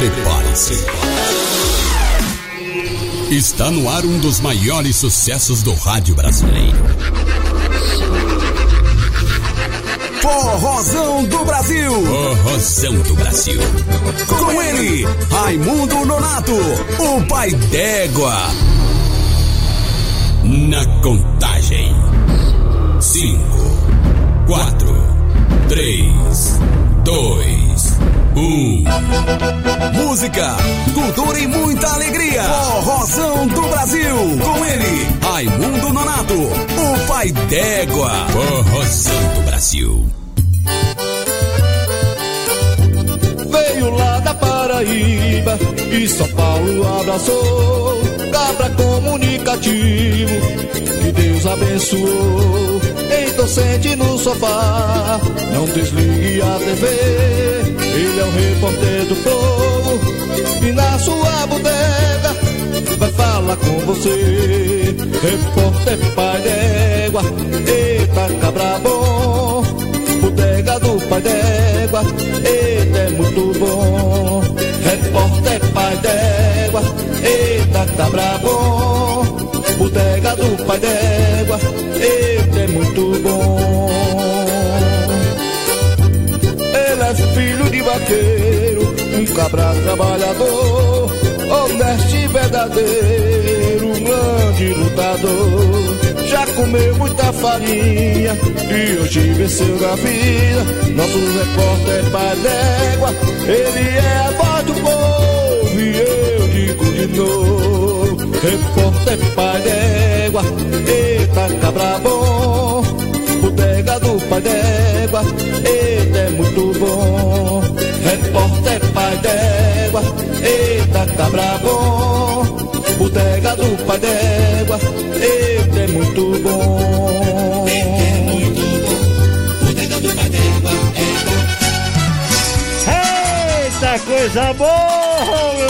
Prepare-se. Está no ar um dos maiores sucessos do rádio brasileiro. Forrozão do Brasil. Forrozão do Brasil. Com ele, Raimundo Nonato, o pai d'égua. Na contagem. Cinco, quatro, três, dois, um. Música, cultura e muita alegria. Forrozão do Brasil. Com ele, Raimundo Nonato, o pai d'égua. Forrozão do Brasil. Veio lá da Paraíba e São Paulo abraçou. Cabra comunicativo, que Deus abençoou. Então sente no sofá, não desligue a TV. Ele é o repórter do povo e na sua bodega vai falar com você. Repórter pai d'égua, eita cabra bom. Bodega do pai d'égua, eita é muito bom. Repórter pai d'égua, eita cabra bom. Bodega do pai d'égua, eita é muito bom. Ele é filho de vaqueiro, um cabra trabalhador, honesto e verdadeiro, um grande lutador. Já comeu muita farinha e hoje venceu na vida. Nosso repórter pai d'égua, ele é a voz do povo e eu digo de novo. Repórter pai d'égua, eita cabra bom. Bodega do pai d'égua, eita é muito bom. Repórter pai d'égua, eita cabra bom. Bodega do pai d'égua, eita é muito bom. Eita, coisa boa! meu!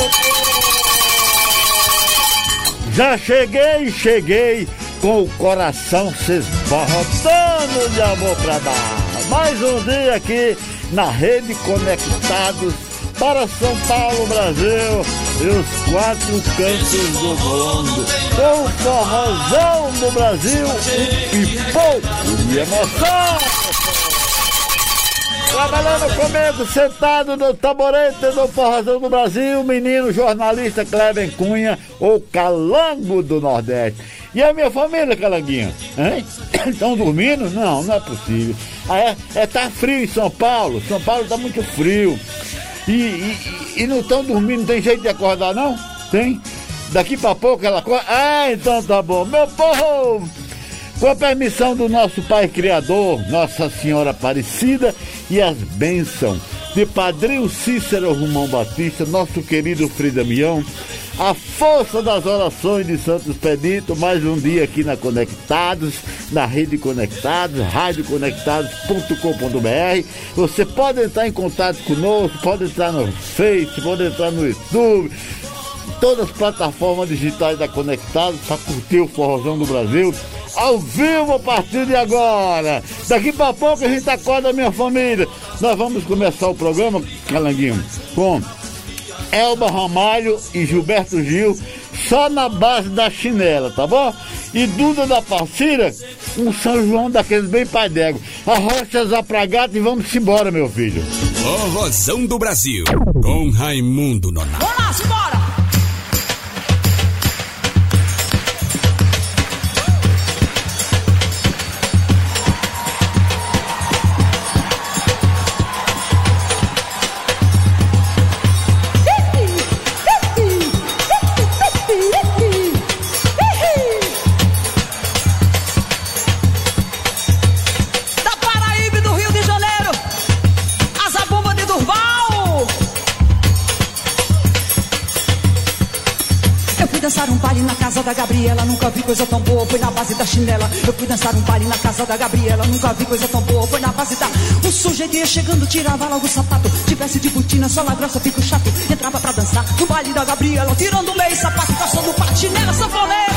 Já cheguei, cheguei com o coração se esborrotando de amor pra dar. Mais um dia aqui na Rede Conectados para São Paulo, Brasil e os quatro cantos do mundo. Com o forrozão do Brasil e pouco de emoção. Trabalhando comigo, sentado no taborete do Forrozão do Brasil, menino jornalista Kleber Cunha, o calango do Nordeste. E a minha família, Calanguinha? Estão dormindo? Não, não é possível. Ah, é, é, tá frio em São Paulo. São Paulo tá muito frio. E, e, e não estão dormindo, não tem jeito de acordar, não? Tem? Daqui pra pouco ela acorda. Ah, então tá bom. Meu povo! Com a permissão do nosso Pai Criador, Nossa Senhora Aparecida e as bênçãos de Padrinho Cícero Romão Batista, nosso querido Frei Damião, a força das orações de Santos Pedito, mais um dia aqui na Conectados, na Rede Conectados, radioconectados.com.br. Você pode entrar em contato conosco, pode entrar no Face, pode entrar no YouTube, todas as plataformas digitais da Conectados para curtir o Forrozão do Brasil ao vivo a partir de agora. Daqui para pouco a gente acorda, minha família. Nós vamos começar o programa, Calanguinho, com Elba Ramalho e Gilberto Gil, só na base da chinela, tá bom? E Duda da Parceira, um São João daqueles bem pai d'égua. Arrochas a pra gato e vamos embora, meu filho. Forrozão do Brasil, com Raimundo Nonato. Vamos lá, casa da Gabriela, nunca vi coisa tão boa, foi na base da chinela. Eu fui dançar um baile na casa da Gabriela, nunca vi coisa tão boa, foi na base da. O sujeito ia chegando, tirava logo o sapato. Tivesse de botina, só grossa, fico chato. Entrava pra dançar no baile da Gabriela, tirando meio sapato, caçando patinela, sanfoneiro.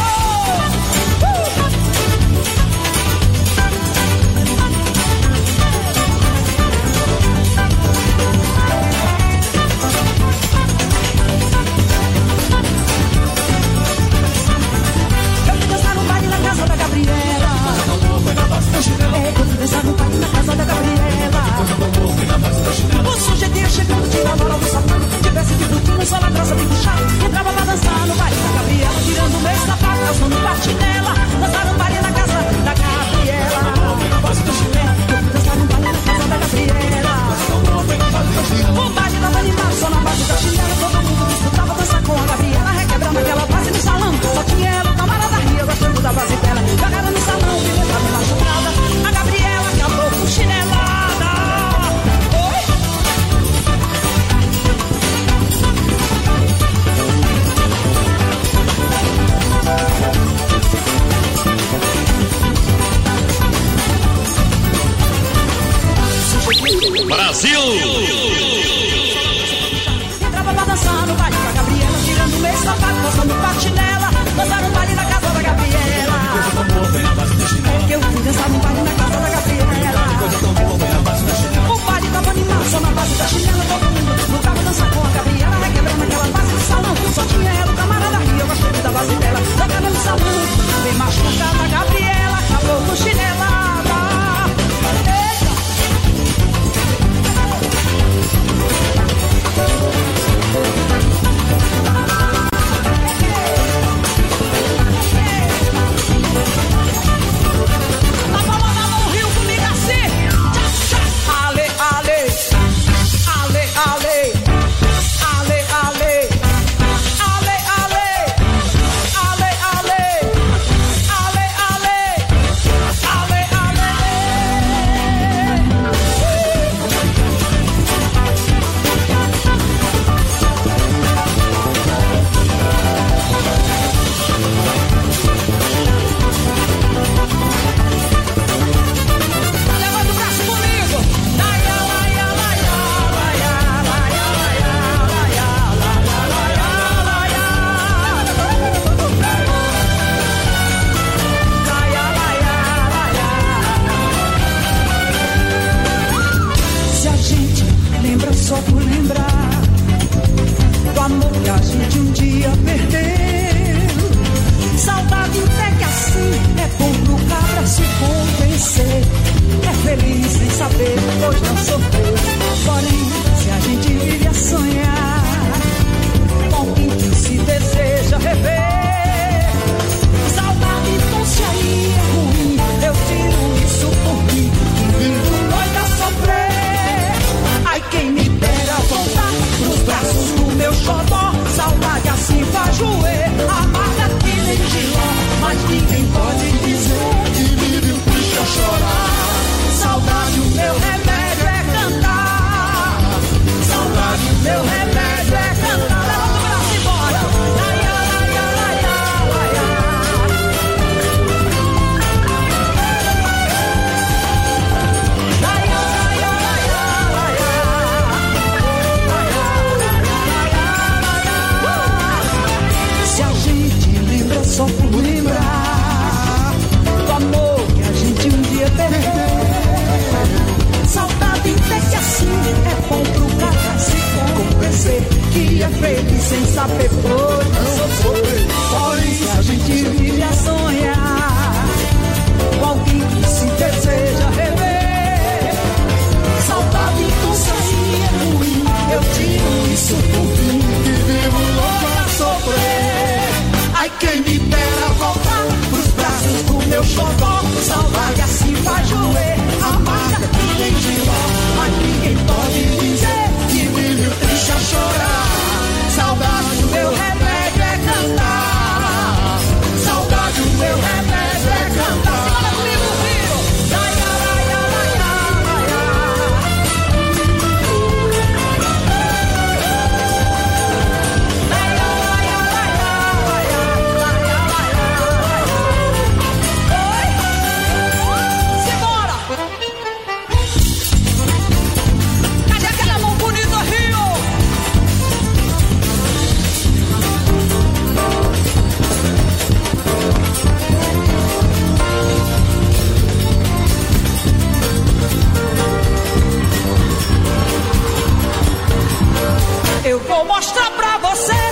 mostrar pra você.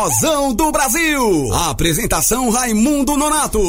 Forrozão do Brasil. Apresentação Raimundo Nonato.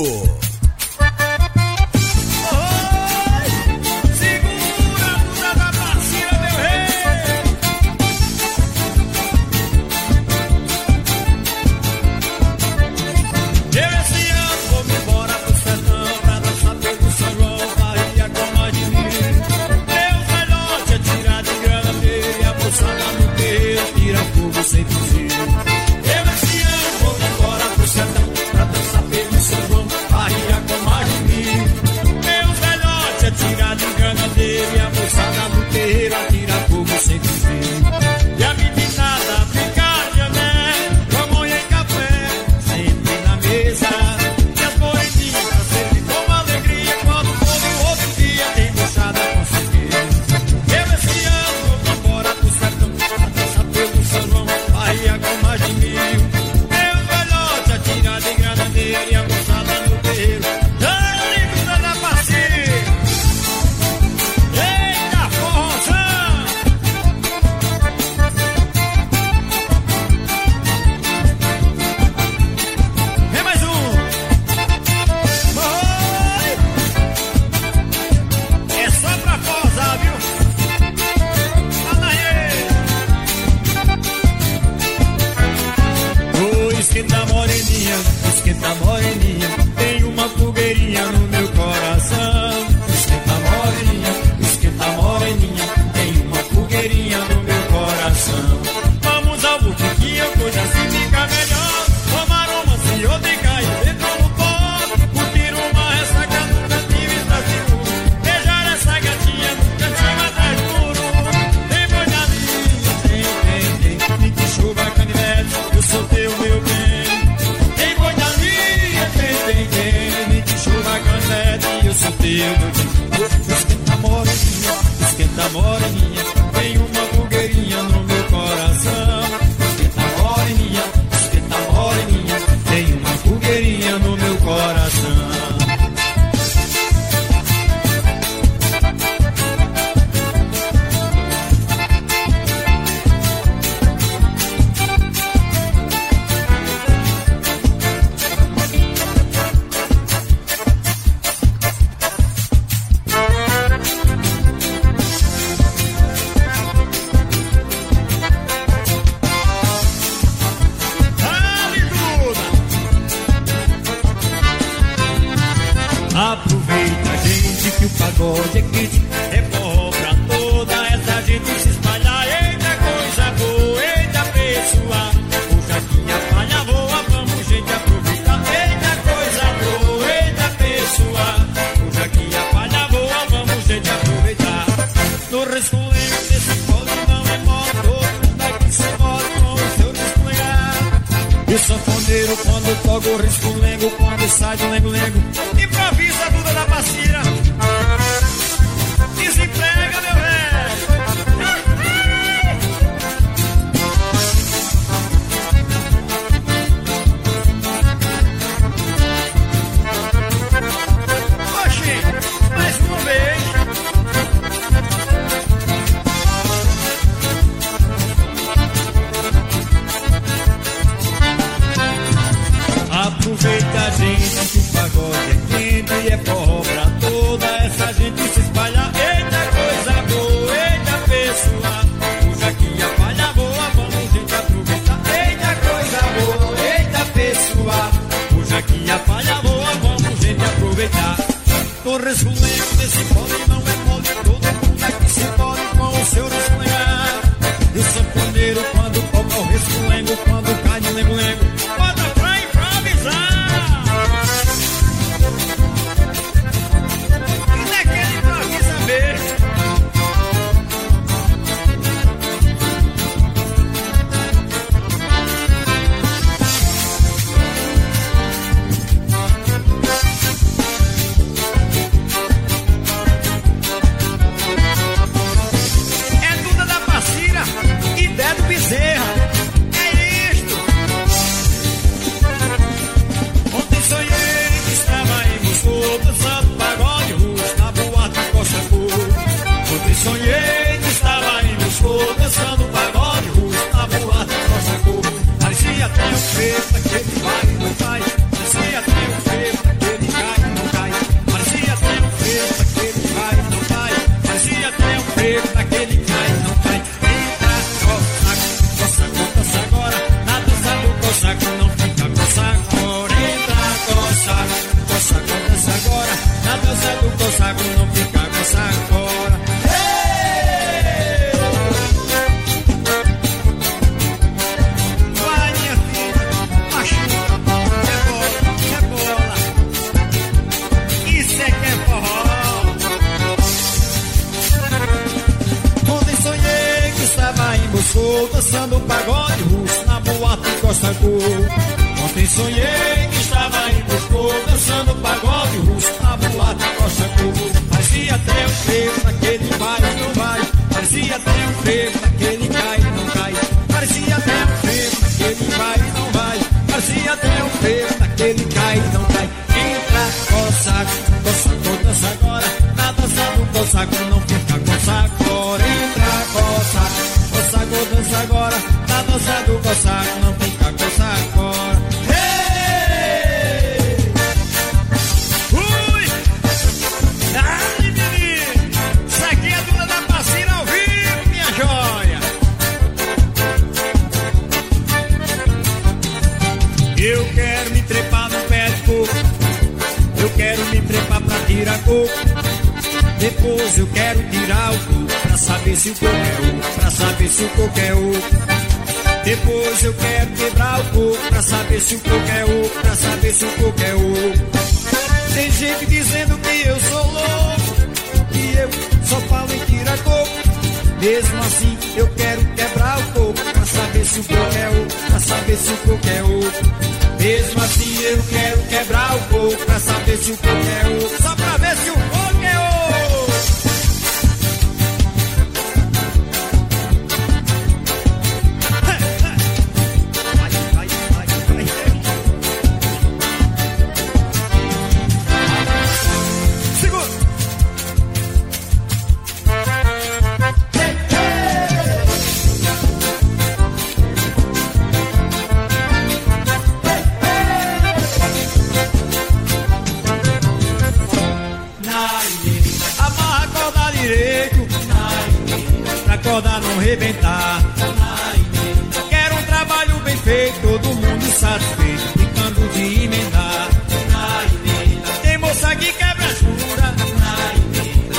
arrebentar. Quero um trabalho bem feito, todo mundo satisfeito, brincando de emendar. Tem moça que quebra jura,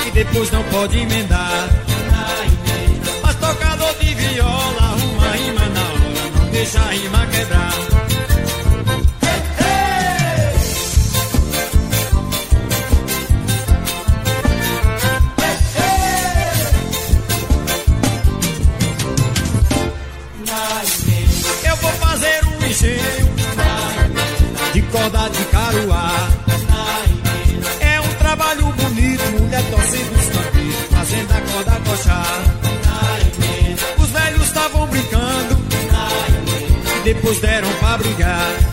e depois não pode emendar. Mas tocador de viola, uma rima na hora, não deixa a rima quebrar. tempos deram pra brigar.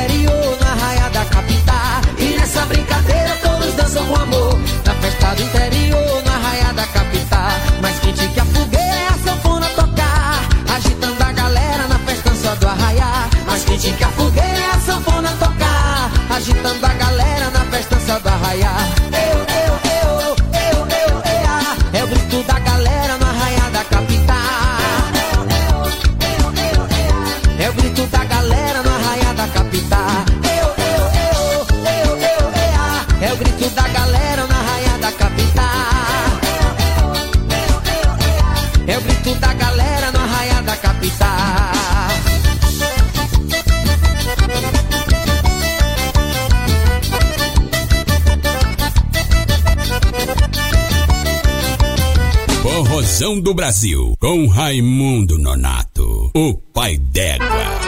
interior, na raia da capital. E nessa brincadeira todos dançam com amor. Na festa do interior, na raia da capital. Mas quente que a fogueira é a sanfona tocar. Agitando a galera na festança do arraia. Mas quente que a fogueira é a sanfona tocar. Agitando a galera na festança do arraia. do Brasil, com Raimundo Nonato, o pai d'égua.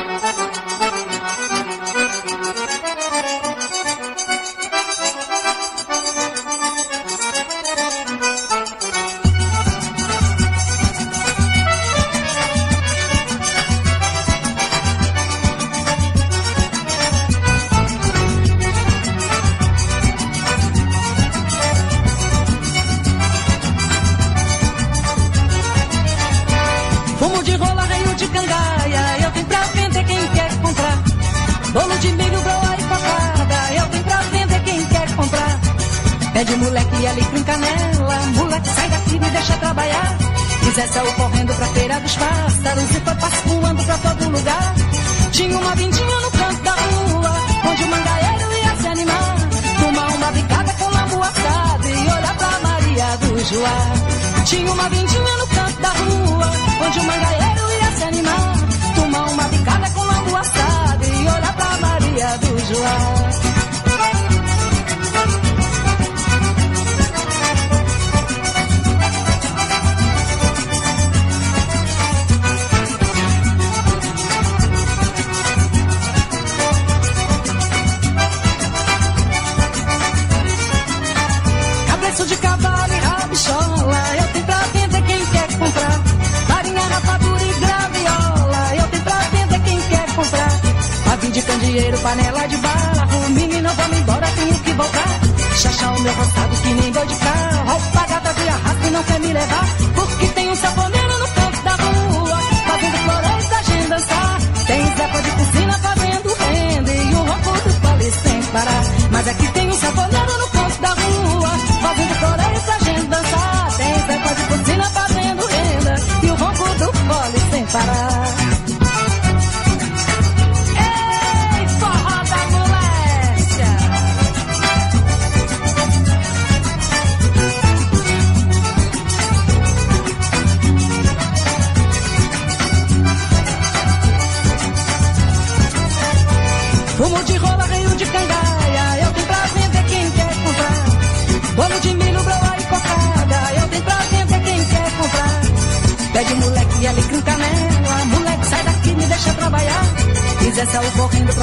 Chachar o meu roçado que nem dor de carro, roupa gata de arrasto e não quer me levar.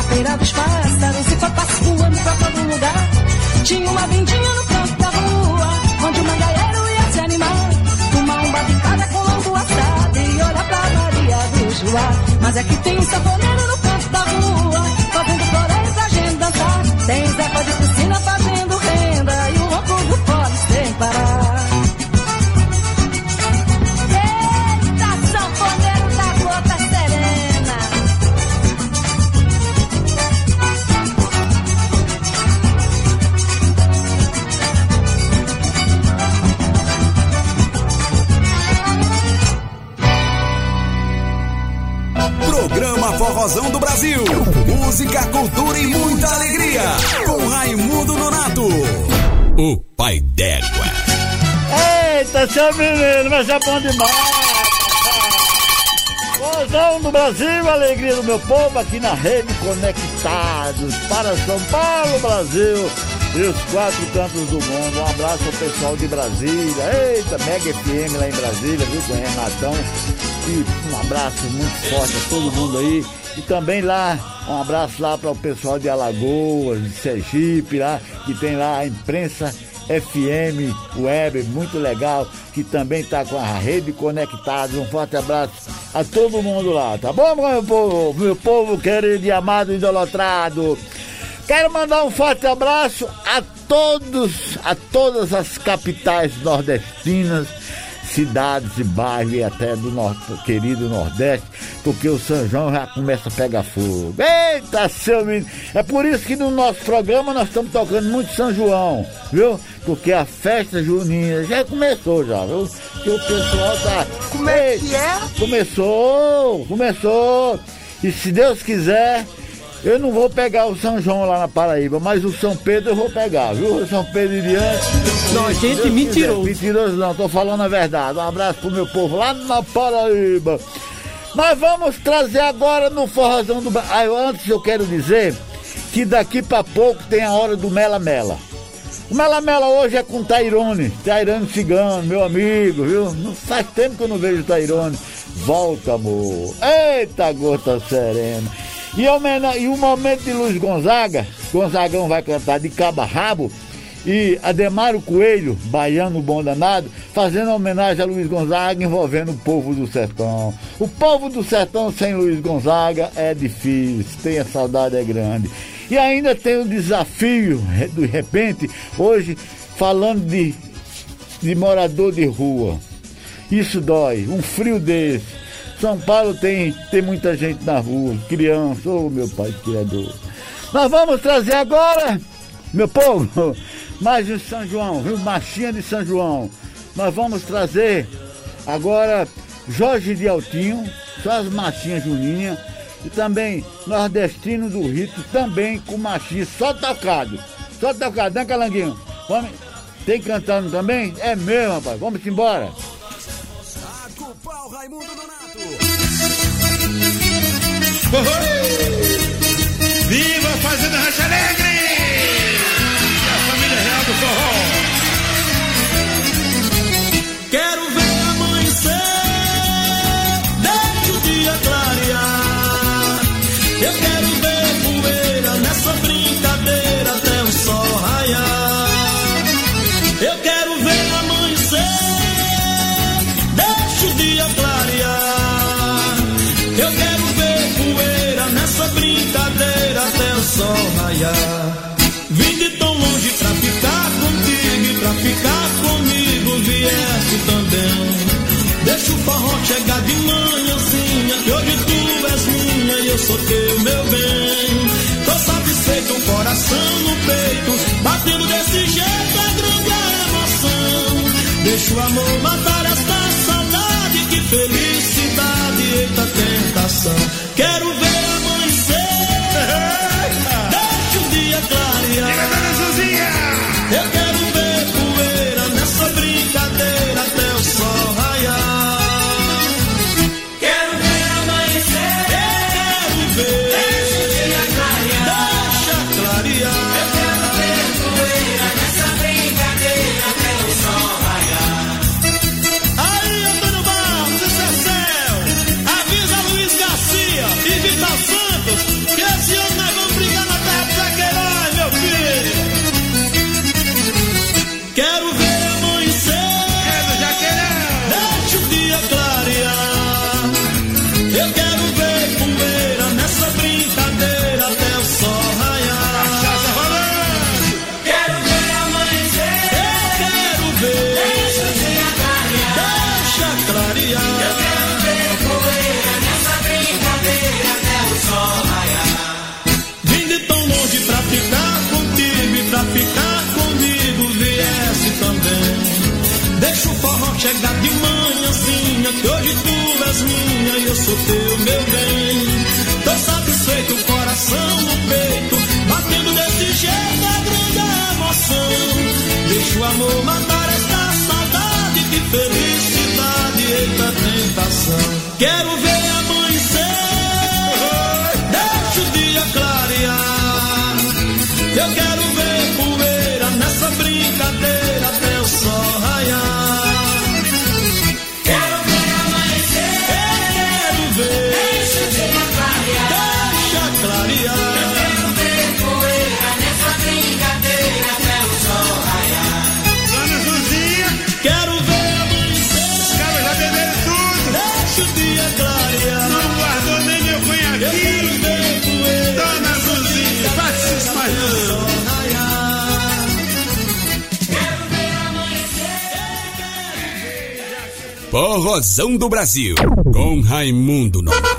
Feira dos pássaros e foi pascoando pra todo lugar. Tinha uma vindinha no canto da rua, onde o mangaeiro ia se animar. Tomar um babicada com lambu assado e olhar pra Maria do Joá. Mas aqui tem um saponeiro Música, cultura e muita alegria. Com Raimundo Nonato. O pai d'égua. Eita, seu menino, mas é bom demais! Gozão do Brasil, alegria do meu povo aqui na rede Conectados para São Paulo, Brasil e os quatro cantos do mundo. Um abraço ao pessoal de Brasília, eita, Mega FM lá em Brasília, viu, com o Renatão. E abraço muito forte a todo mundo aí. E também lá, um abraço lá para o pessoal de Alagoas, de Sergipe, lá, que tem lá a imprensa FM Web, muito legal, que também está com a rede conectada. Um forte abraço a todo mundo lá, tá bom, meu povo? Meu povo querido e amado, idolatrado. Quero mandar um forte abraço a todos, a todas as capitais nordestinas, cidades e bairros e até do nosso querido Nordeste, porque o São João já começa a pegar fogo. Eita, seu menino! É por isso que no nosso programa nós estamos tocando muito São João, viu? Porque a festa junina já começou já, viu? Que o pessoal tá. Como é que é? Começou, começou. E se Deus quiser, eu não vou pegar o São João lá na Paraíba, mas o São Pedro eu vou pegar, viu? São Pedro e diante. Não, Se gente, Deus mentiroso. quiser. Mentiroso não, tô falando a verdade. Um abraço pro meu povo lá na Paraíba. Nós vamos trazer agora no Forrozão do Brasil. Ah, antes eu quero dizer que daqui pra pouco tem a hora do Mela Mela. O Mela Mela hoje é com Tairone, Tairone Cigano, meu amigo, viu? Não faz tempo que eu não vejo Tairone. Volta, amor. Eita, gota serena. E, e o momento de Luiz Gonzaga, Gonzagão vai cantar de cabo a rabo. E Ademário Coelho, baiano bom danado, fazendo homenagem a Luiz Gonzaga envolvendo o povo do sertão. O povo do sertão sem Luiz Gonzaga é difícil, tem a saudade é grande. E ainda tem o desafio, de repente, hoje, falando de, de morador de rua. Isso dói, um frio desse. São Paulo tem, tem muita gente na rua, criança, ô oh, meu pai criador. Nós vamos trazer agora, meu povo, mais um São João, viu? Machinha de São João. Nós vamos trazer agora Jorge de Altinho, só as machinhas juninhas e também nordestino do rito, também com machinha, só tocado. Só tocado, né, Calanguinho? Vamos... Tem cantando também? É mesmo, rapaz. Vamos embora. Raimundo Donato. Uhul! Viva Fazenda Racha Alegre! A família real do forró. Quero ver amanhecer, deixa o dia clarear. Eu quero deixa o forró chegar de manhãzinha. Que hoje tu és minha e eu sou teu, meu bem. Tô satisfeito, um coração no peito. Batendo desse jeito é grande a emoção. Deixa o amor matar esta saudade. Que felicidade, eita tentação. Quero もまた Forrozão do Brasil, com Raimundo Nova.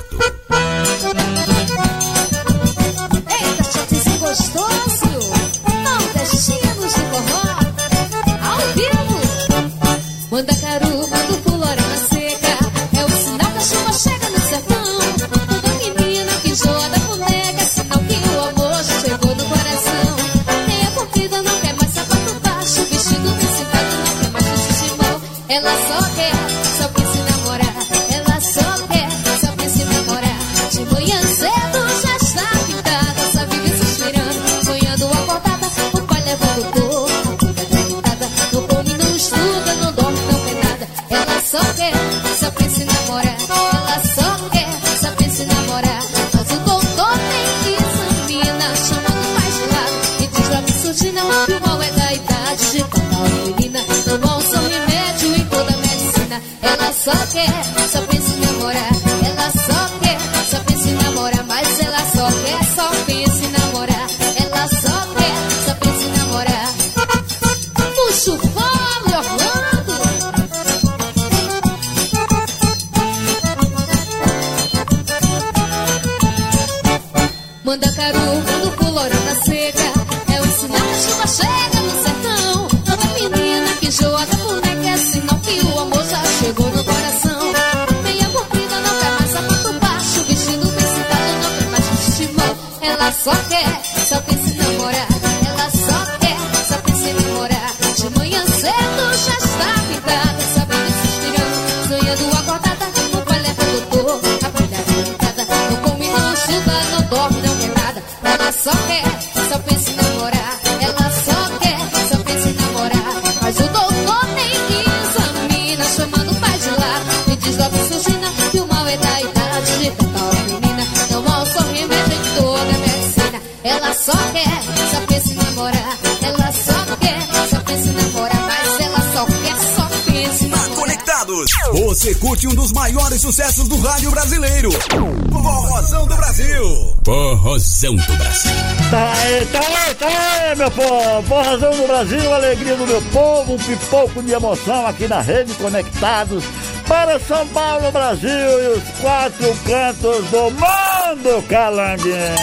Meu povo! Forrazão do Brasil, alegria do meu povo, um pipoco de emoção aqui na Rede Conectados para São Paulo, Brasil e os quatro cantos do mundo, Calanguinho! É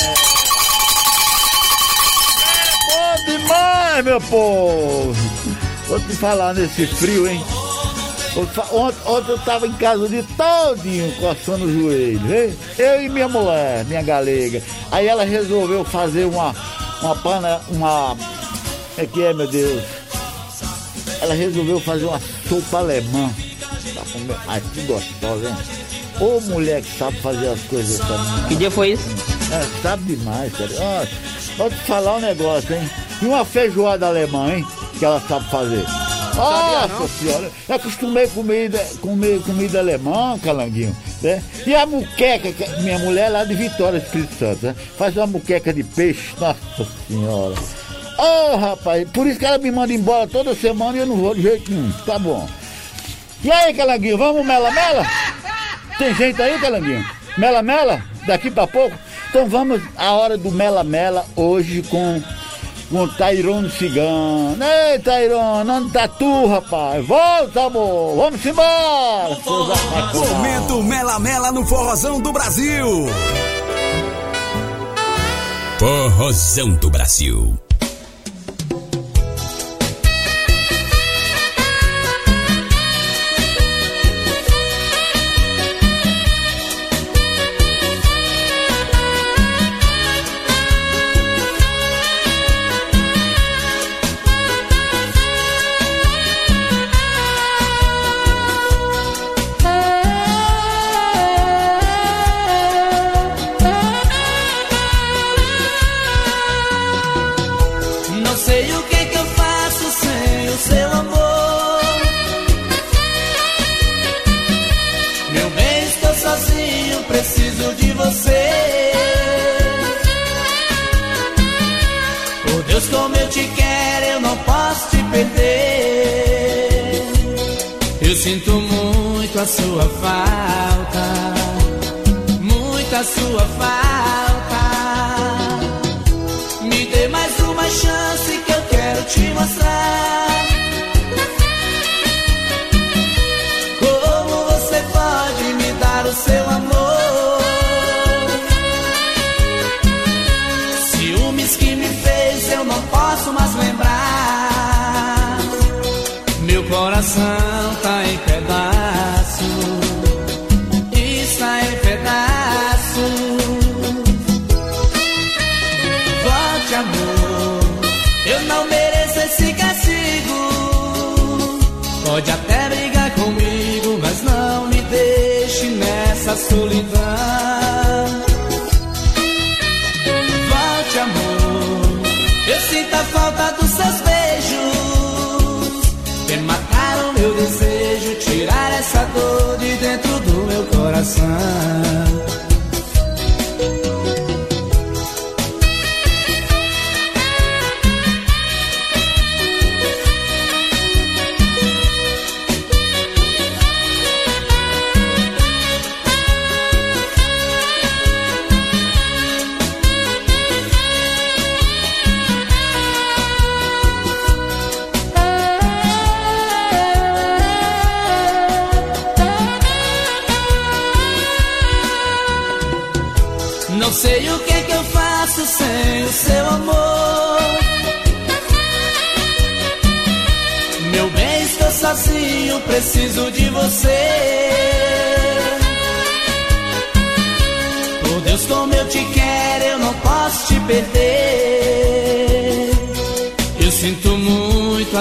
bom demais, meu povo! Vou te falar nesse frio, hein? Ontem, ontem eu tava em casa dia todinho coçando o joelho, hein? Eu e minha mulher, minha galega. Aí ela resolveu fazer uma, uma pana, uma. Como é que é, meu Deus? Ela resolveu fazer uma sopa alemã. Comer. Ai, que gostosa, hein? Ô mulher que sabe fazer as coisas também. Que dia foi isso? É, sabe demais. Ó, Vou te falar um negócio, hein? E uma feijoada alemã, hein? Que ela sabe fazer. Nossa senhora, eu acostumei comida, comer comida alemã, calanguinho, né? E a muqueca, que- minha mulher é lá de Vitória, Espírito Santo, né? Faz uma muqueca de peixe, nossa senhora. Ô rapaz, por isso que ela me manda embora toda semana e eu não vou de jeito nenhum, tá bom. E aí, calanguinho, vamos mela mela? Tem gente aí, Calanguinho? Mela Mela? Daqui pra pouco? Então vamos à hora do Mela Mela hoje com com Tairone Cigano. Ei, Tairone, onde tá tu, rapaz? Volta, amor! Vamos embora! Momento Mela Mela no Forrozão do Brasil. Forrozão do Brasil. Muito a sua falta, muito a sua falta.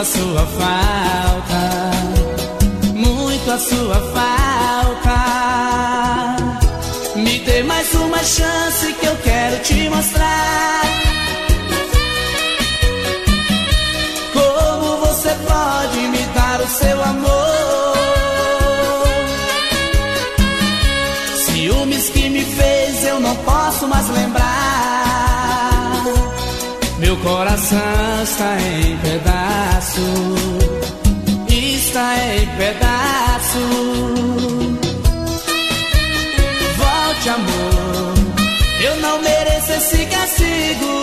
Sua falta, muito a sua falta. Me dê mais uma chance que eu quero te mostrar. Como você pode me dar o seu amor? Ciúmes que me fez eu não posso mais lembrar. Meu coração está em pedaços, está em pedaços. Volte, amor, eu não mereço esse castigo.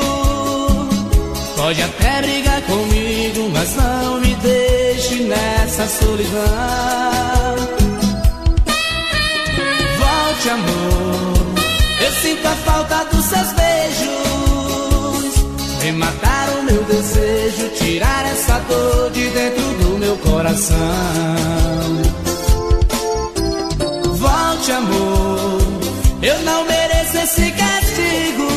Pode até brigar comigo, mas não me deixe nessa solidão. Volte, amor, eu sinto a falta dos seus beijos. Vem matar o meu desejo, tirar essa dor de dentro do meu coração. Volte, amor, eu não mereço esse castigo.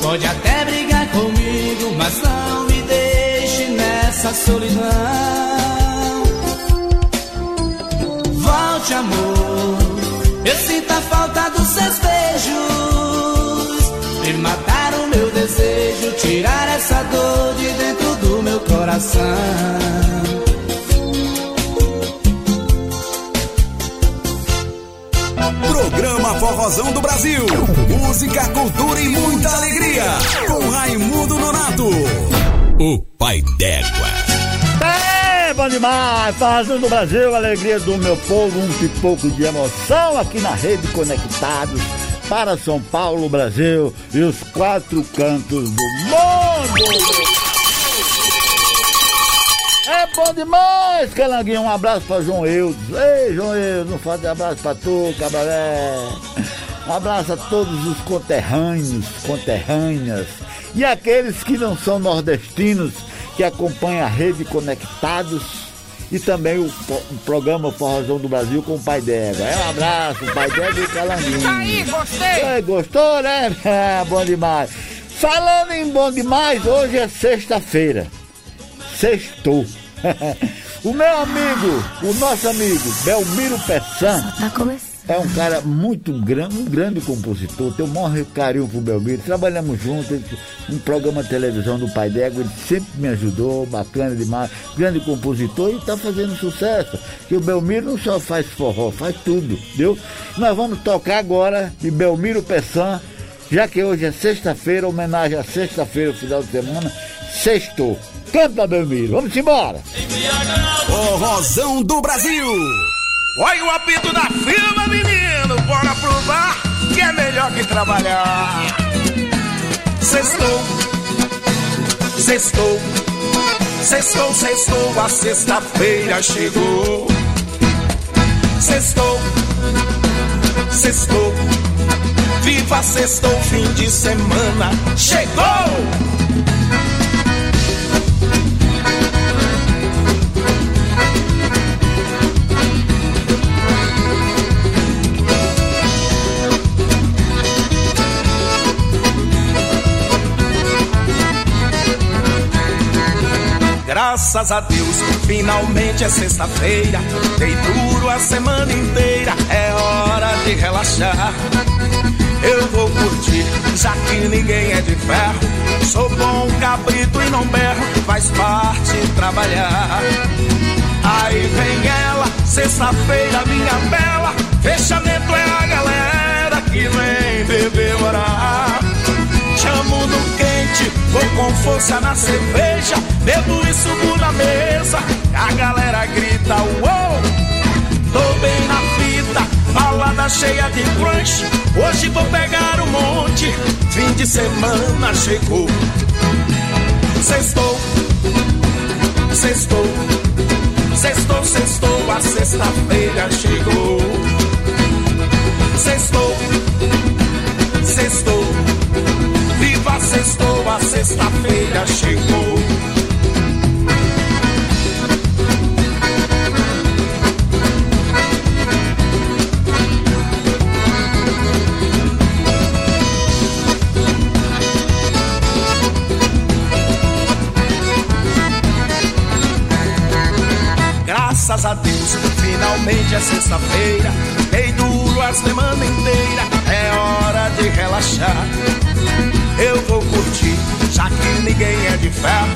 Pode até brigar comigo, mas não me deixe nessa solidão. Volte, amor, eu sinto a falta dos seus beijos. Matar o meu desejo, tirar essa dor de dentro do meu coração. Programa Forrozão do Brasil. Música, cultura e muita alegria. Com Raimundo Nonato. O pai d'égua. É, bom demais! Fazendo do Brasil, a alegria do meu povo, um pipoco de emoção aqui na Rede Conectados para São Paulo, Brasil e os quatro cantos do mundo! É bom demais, Calanguinho. Um abraço pra João Eudes. Ei, João Eudes, não faz abraço pra tu, cabaré. Um abraço a todos os conterrâneos, conterrâneas e aqueles que não são nordestinos que acompanham a Rede Conectados e também o, o programa Forrozão do Brasil com o Pai D'Égua. É um abraço, Pai D'Égua e Calanguinho. Aí, gostei. Ei, gostou, né? É, bom demais. Falando em bom demais, hoje é sexta-feira. Sextou. o meu amigo, o nosso amigo Belmiro Pessan é um cara muito grande, um grande compositor. Tenho o maior carinho pro Belmiro. Trabalhamos juntos, um programa de televisão do Pai D'Égua, ele sempre me ajudou, bacana demais. Grande compositor e tá fazendo sucesso. Que o Belmiro não só faz forró, faz tudo, viu? Nós vamos tocar agora de Belmiro Pessan, já que hoje é sexta-feira, homenagem à sexta-feira, final de semana, sextou. Canta, Belmiro, vamos embora! Forrozão do Brasil. Olha o apito da firma, menino, bora provar que é melhor que trabalhar. Sextou, sextou, sextou, sextou, a sexta-feira chegou. Sextou, sextou, viva sextou, fim de semana chegou. Graças a Deus, finalmente é sexta-feira. Dei duro a semana inteira, é hora de relaxar. Eu vou curtir, já que ninguém é de ferro. Sou bom cabrito e não berro, faz parte trabalhar. Aí vem ela, sexta-feira, minha bela. Fechamento é a galera que vem beber orar. Chamo no vou com força na cerveja. Bebo e subo na mesa, a galera grita uou. Tô bem na fita, balada cheia de crunch. Hoje vou pegar um monte, fim de semana chegou. Sextou, sextou, sextou, sextou, a sexta-feira chegou. Sextou, sextou, sexta-feira chegou. Graças a Deus, finalmente é sexta-feira. Dei duro a semana inteira, é hora de relaxar. Eu vou curtir, já que ninguém é de ferro.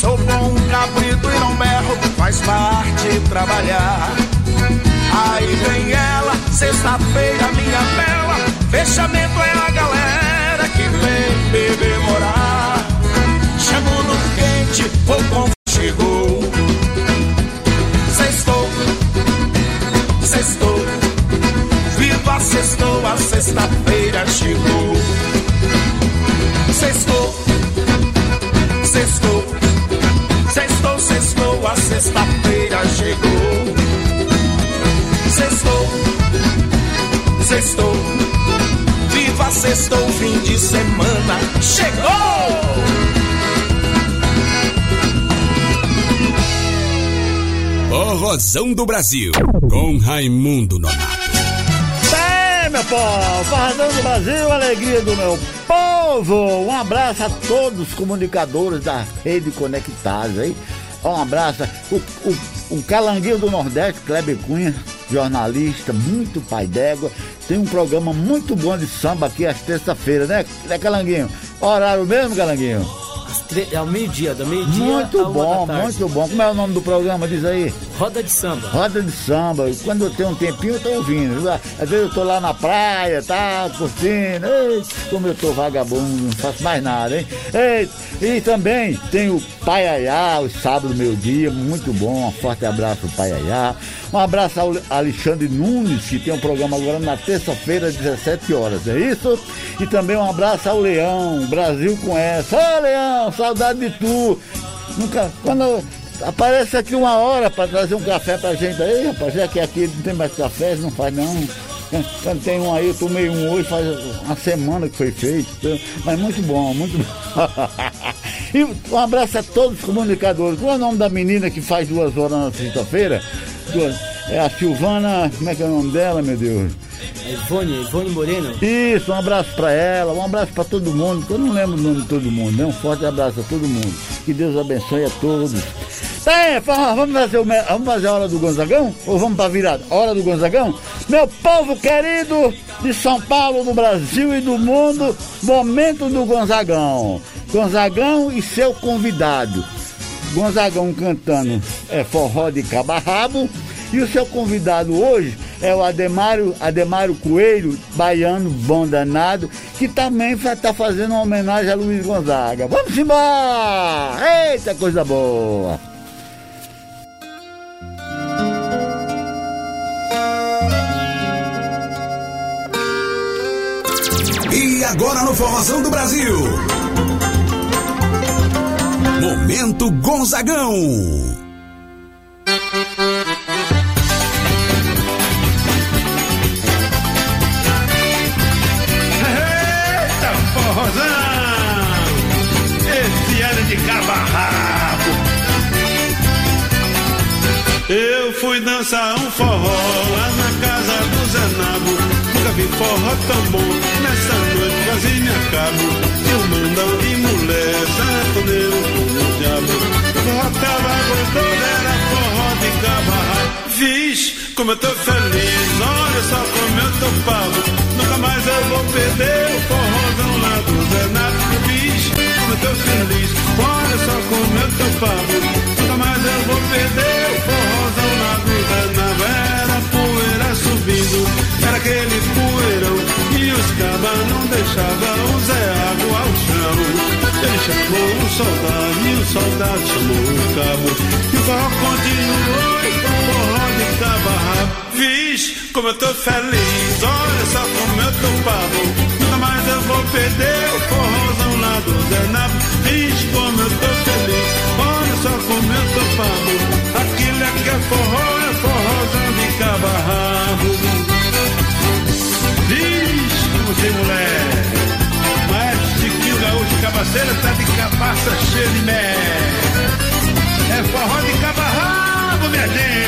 Sou bom cabrito e não berro, faz parte trabalhar. Aí vem ela, sexta-feira, minha bela. Fechamento é a galera que vem beber morar. Chamo no quente, vou com chegou. Sextou, sextou, viva sextou, a sexta-feira chegou. Sextou, sextou, sextou, sextou, a sexta-feira chegou. Sextou, sextou, viva sextou, fim de semana chegou. Forrozão do Brasil, com Raimundo Nonato. Bem, meu povo, Farradão do Brasil, alegria do meu povo. Um abraço a todos os comunicadores da rede Conectados aí. Um abraço. O, o, o Calanguinho do Nordeste, Kleber Cunha, jornalista, muito pai d'égua. Tem um programa muito bom de samba aqui às terça-feiras, né, né, Calanguinho? Horário mesmo, Calanguinho? É ao meio-dia, do meio-dia Muito bom, muito bom. Como é o nome do programa? Diz aí. Roda de samba. Roda de samba. Quando eu tenho um tempinho, eu tô ouvindo. Às vezes eu tô lá na praia, tá, curtindo. Ei, como eu tô vagabundo, não faço mais nada, hein? Ei, e também tem o Pai Aiá, o sábado, meio-dia, muito bom. Um forte abraço pro Pai Aiá. Um abraço ao Alexandre Nunes, que tem um programa agora na terça-feira, às 17 horas, é isso? E também um abraço ao Leão, Brasil com essa. Ô Leão, saudade de tu. Nunca. Quando aparece aqui uma hora para trazer um café pra gente aí, rapaz, já que aqui não tem mais café, não faz não. Quando tem um aí, eu tomei um hoje, faz uma semana que foi feito. Mas muito bom, muito bom. E um abraço a todos os comunicadores. Qual é o nome da menina que faz duas horas na sexta-feira? É a Silvana, como é que é o nome dela, meu Deus? Ivone, Ivone Moreno. Isso, um abraço pra ela, um abraço pra todo mundo, que eu não lembro o nome de todo mundo, né? Um forte abraço a todo mundo. Que Deus abençoe a todos. Bem, fa- vamos fazer, o vamos fazer a hora do Gonzagão? Ou vamos pra virada? Hora do Gonzagão? Meu povo querido de São Paulo, do Brasil e do mundo, momento do Gonzagão. Gonzagão e seu convidado. Gonzagão cantando é forró de cabarrabo. E o seu convidado hoje é o Ademário, Ademário Coelho, baiano, bom danado, que também está fazendo uma homenagem a Luiz Gonzaga. Vamos embora! Eita, coisa boa! E agora no Forrozão do Brasil. Momento Gonzagão. Cabarrabo. Eu fui dançar um forró lá na casa do Zenabo. Nunca vi forró tão bom. Nessa noite quase me acabo. E o mandão de mulher, sanfoneiro com o diabo. Forró tava gostoso, era forró de cabarrabo. Vixe, como eu tô feliz, olha só como eu tô pavo. Nunca mais eu vou perder o forrozão lá do Zenabo. Vixe, como eu tô feliz, só como eu tô pavo. Nunca mais eu vou perder o forrozão lá do Zenabo. Era poeira subindo, era aquele poeirão. E os cabas não deixavam o Zé Água ao chão. Ele chamou o soldado e o soldado chamou o cabo. E o forró continuou e com forró de cabarrabo. Vixe, como eu tô feliz, olha só como eu tô pavo. Nunca mais eu vou perder o forrozão do Zé. Vixe, como eu tô feliz, olha só como eu tô pavo. Aquilo é que é forró, é forrozão de cabarrabo. Como tem mulher. Maestro Chiquinho Gaúcho acaba bagaceira tá de cabaça cheia de mel. É forró de cabarrabo, minha gente.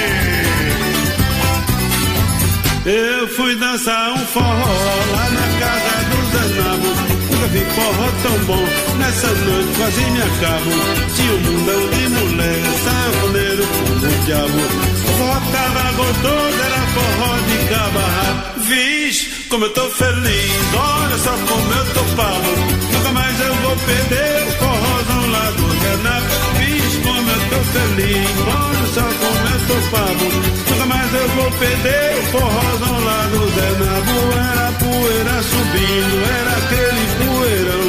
Eu fui dançar um forró lá na casa do Zanabo. Vi forró tão bom, nessa noite quase me acabo. Tinha um mundão de mulher, sanfoneiro como o diabo. Forró tava gostoso, era forró de cabarrabo. Vixe, como eu tô feliz, olha só como eu tô pago. Nunca mais eu vou perder o forrozão lá do Zanabo. Tô feliz, olha só como eu tô pago. Nunca mais eu vou perder o forrozão lá do Zé Nabu. Era poeira subindo, era aquele poeirão.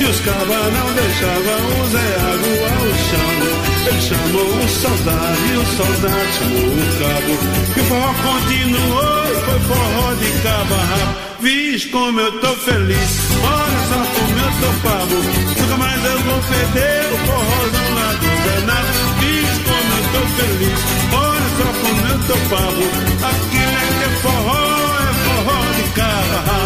E os cabas não deixavam o Zé Água ao chão. Ele chamou o soldado e o soldado chamou o cabo. E o forró continuou, e foi forró de cabarra. Vixe como eu tô feliz, olha só como eu tô pago. Nunca mais eu vou perder o forrozão lá do Nabu. Vixe como eu tô feliz, olha só como eu tô pago. Aquilo é que é forró, é forró de cabarra.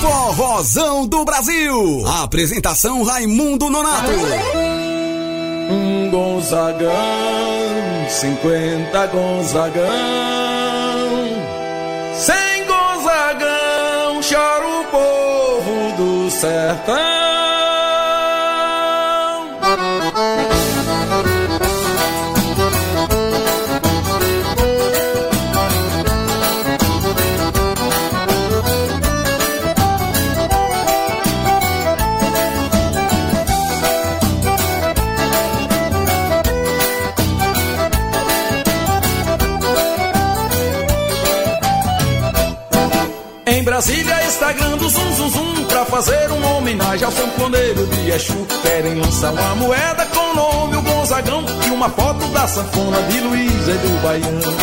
Forrozão do Brasil. Apresentação Raimundo Nonato. Gonzagão, 50 Gonzagão. Fazer uma homenagem ao sanfoneiro de Exu. Querem lançar uma moeda com o nome o Gonzagão E uma foto da sanfona de Luiz e do Baiano.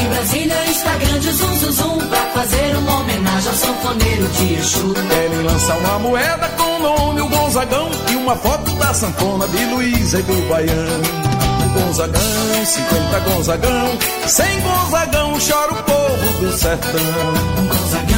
Em Brasília, Instagram de Zum Zum Zum Pra fazer uma homenagem ao sanfoneiro de Exu. Querem lançar uma moeda com o nome o Gonzagão E uma foto da sanfona de Luiz e do Baiano. Gonzagão, 50 Gonzagão Sem Gonzagão chora o povo do sertão. Gonzagão,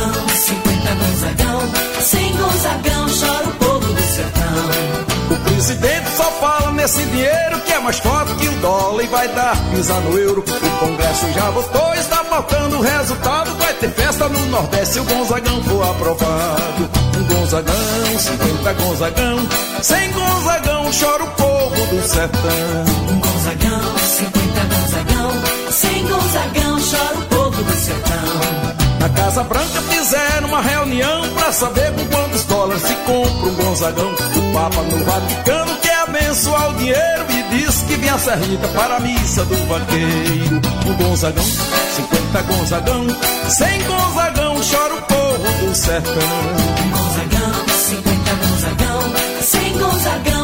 50 Gonzagão Sem Gonzagão chora o povo do sertão O presidente só fala nesse dinheiro que é mais forte que o dólar e vai dar pisar no euro. O Congresso já votou, está faltando o resultado. Vai ter festa no Nordeste se o Gonzagão for aprovado. Um Gonzagão, 50 Gonzagão, sem Gonzagão chora o povo do sertão. Um Gonzagão, 50 Gonzagão Sem Gonzagão chora Na Casa Branca fizeram uma reunião pra saber com quantos dólares se compra um Gonzagão. O Papa no Vaticano quer abençoar o dinheiro e diz que vem a serrita para a missa do vaqueiro. O Gonzagão, 50 Gonzagão, sem Gonzagão chora o povo do sertão. Gonzagão, 50 Gonzagão Sem Gonzagão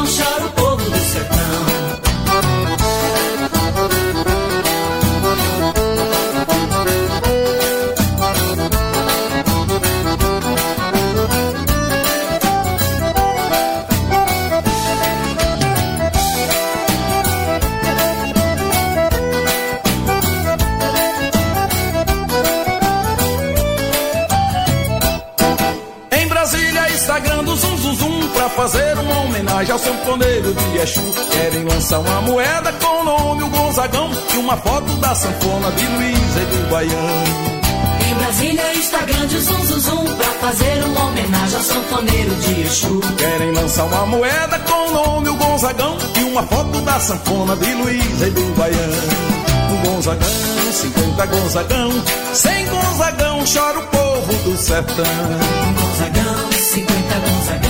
uma moeda com o nome o Gonzagão E uma foto da sanfona de Luiz e do Baiano. Em Brasília, Instagram de Zum Zum Zum Pra fazer uma homenagem ao sanfoneiro de Exu. Querem lançar uma moeda com o nome o Gonzagão E uma foto da sanfona de Luiz e do Baiano. O Gonzagão, 50 Gonzagão Sem Gonzagão chora o povo do sertão. Um Gonzagão, 50 Gonzagão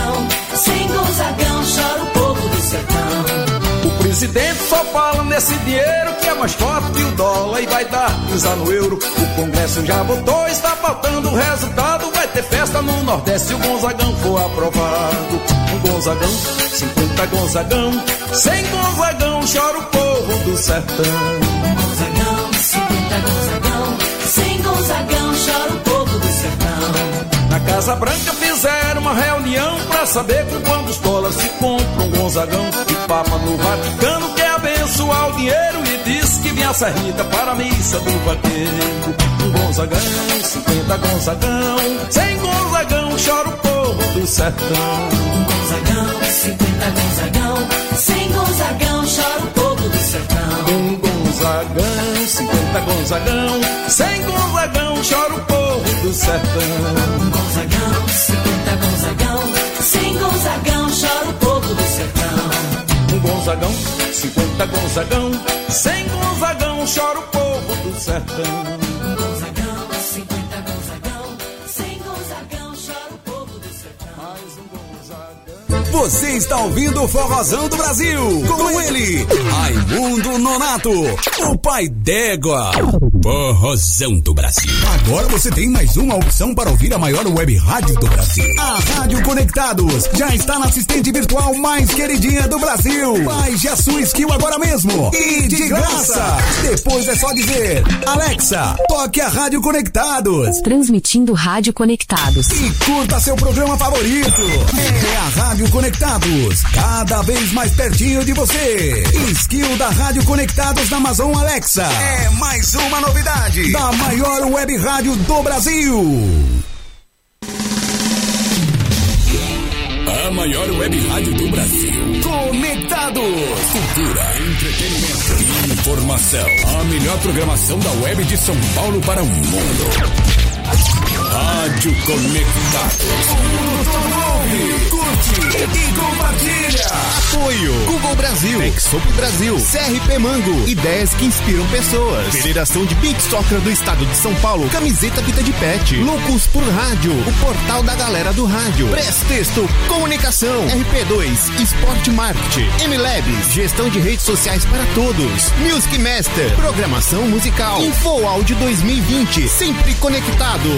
presidente só fala nesse dinheiro que é mais forte que o dólar e vai dar pisar no euro. O Congresso já votou, está faltando o resultado. Vai ter festa no Nordeste se o Gonzagão for aprovado. Um Gonzagão, 50 Gonzagão, sem Gonzagão chora o povo do sertão. Um Gonzagão, 50 Gonzagão Sem Gonzagão chora o povo do sertão Na Casa Branca fizeram uma reunião pra saber com quantos dólares se compra um Gonzagão. E Papa no Vaticano quer abençoar o dinheiro e diz que vinha a serrita para a missa do vaqueiro. Um Gonzagão, 50 Gonzagão, sem Gonzagão chora o povo do sertão. Um Gonzagão, 50 Gonzagão, sem Gonzagão chora o povo do sertão. Um Gonzagão, 50 Gonzagão, sem Gonzagão chora o povo do sertão. Um Gonzagão, 50 Gonzagão, sem Gonzagão chora o povo do sertão. Um Gonzagão, 50 Gonzagão, sem Gonzagão chora o povo do sertão. Você está ouvindo o Forrozão do Brasil. Com ele, Raimundo Nonato, o pai d'égua. Forrozão do Brasil. Agora você tem mais uma opção para ouvir a maior web rádio do Brasil. A Rádio Conectados já está na assistente virtual mais queridinha do Brasil. Baixe a sua skill agora mesmo. E de graça. Depois é só dizer, Alexa, toque a Rádio Conectados. Transmitindo Rádio Conectados. E curta seu programa favorito. É a Rádio Conectados, cada vez mais pertinho de você. Skill da Rádio Conectados na Amazon Alexa. É mais uma novidade da maior web rádio do Brasil. A maior web rádio do Brasil. Conectados. Cultura, entretenimento e informação. A melhor programação da web de São Paulo para o mundo. Rádio Conectados. Curte e compartilha. Apoio Google Brasil, Exop Brasil, CRP Mango, ideias que inspiram pessoas. Federação de Big Soccer do Estado de São Paulo, camiseta Vida de Pet, Loucos por Rádio, o portal da galera do rádio. Prestexto, comunicação, RP2, Esporte Marketing, MLabs, gestão de redes sociais para todos. Music Master, programação musical. Info Áudio 2020, sempre conectado.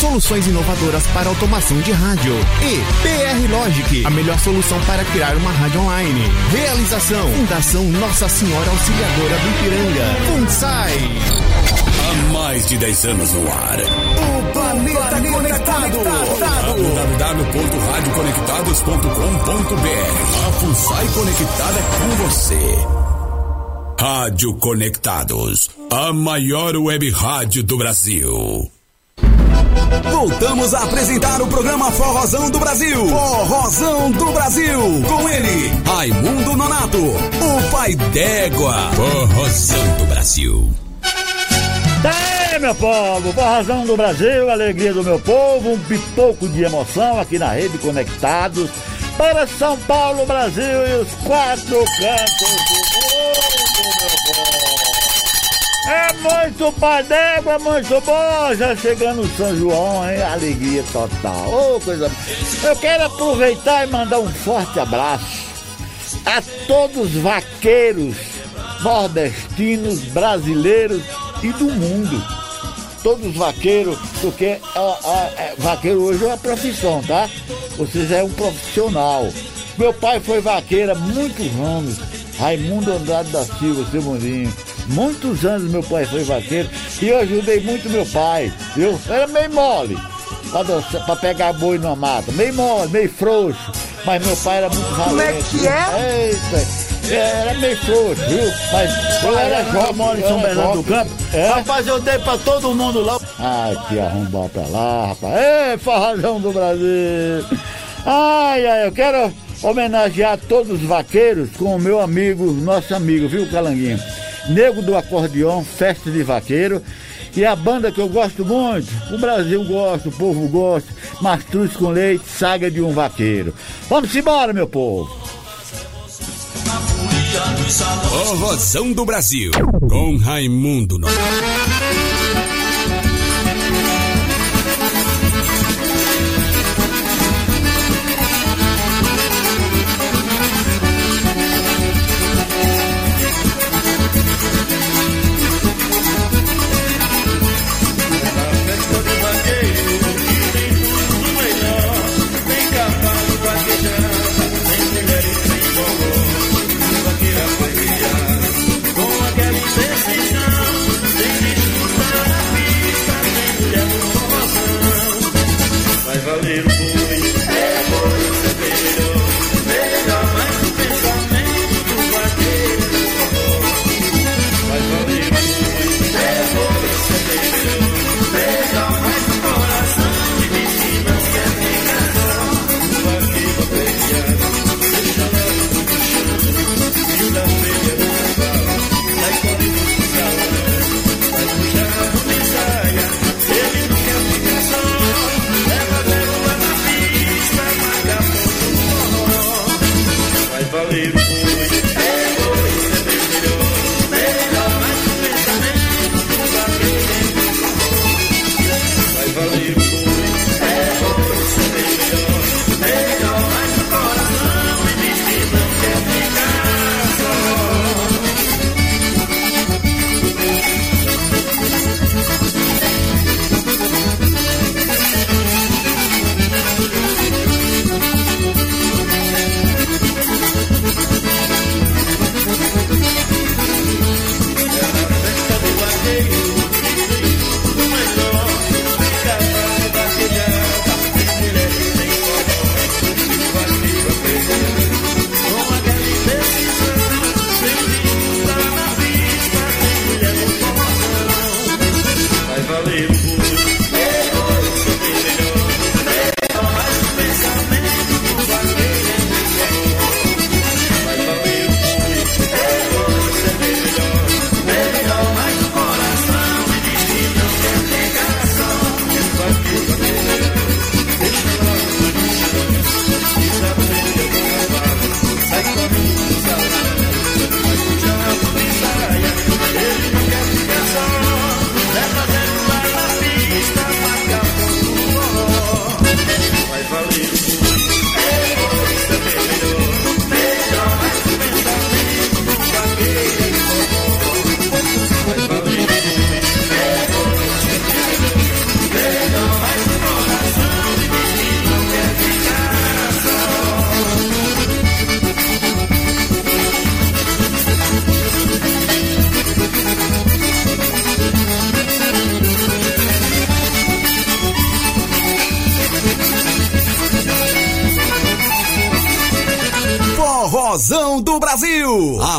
Soluções inovadoras para automação de rádio. E PR Logic, a melhor solução para criar uma rádio online. Realização, Fundação Nossa Senhora Auxiliadora do Ipiranga. FUNSAI. Há mais de 10 anos no ar. O Planeta, Conectado. www.radioconectados.com.br A FUNSAI conectada com você. Rádio Conectados, a maior web rádio do Brasil. Voltamos a apresentar o programa Forrozão do Brasil. Forrozão do Brasil. Com ele, Raimundo Nonato, o pai d'égua. Forrozão do Brasil. Tem, meu povo, Forrozão do Brasil, alegria do meu povo, um pipoco de emoção aqui na Rede Conectados para São Paulo, Brasil e os quatro cantos do mundo, meu povo. É muito d'égua, muito bom, já chegando o São João, hein? Alegria total, ô coisa boa. Eu quero aproveitar e mandar um forte abraço a todos os vaqueiros nordestinos, brasileiros e do mundo. Todos os vaqueiros, porque ó, ó, é, vaqueiro hoje é uma profissão, tá? Vocês é um profissional. Meu pai foi vaqueiro há muitos anos. Raimundo Andrade da Silva, seu Mundinho. Muitos anos meu pai foi vaqueiro e eu ajudei muito meu pai, viu? Era meio mole pra pegar boi numa mata, meio mole, meio frouxo. Mas meu pai era muito valente. Como é que é? Eita, era meio frouxo, viu? Mas eu era jovem, moro em São Bernardo do Campo. É? Rapaz, eu dei pra todo mundo lá. Ai, que arrombar pra lá, rapaz. Ei, farrajão do Brasil. Ai, ai, eu quero homenagear todos os vaqueiros com o meu amigo, nosso amigo, viu, Calanguinho? Nego do Acordeão, Festa de Vaqueiro. E a banda que eu gosto muito, o Brasil gosta, o povo gosta, Mastruz com Leite, Saga de um Vaqueiro. Vamos embora, meu povo! Forrozão do Brasil, com Raimundo Nonato.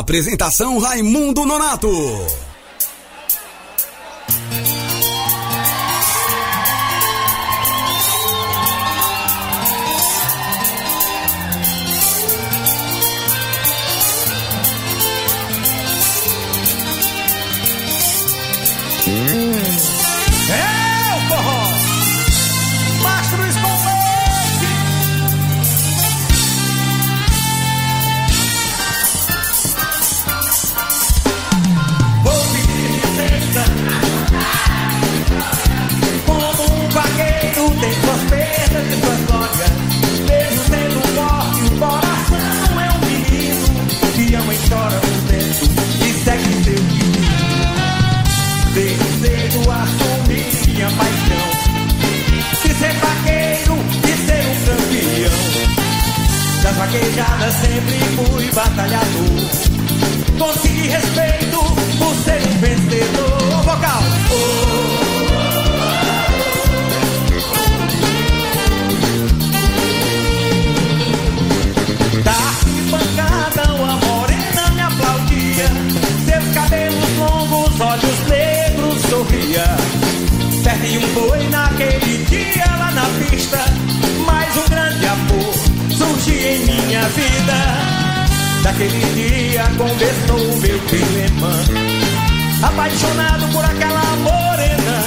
Apresentação Raimundo Nonato. Naquele dia conversou meu dilema, apaixonado por aquela morena.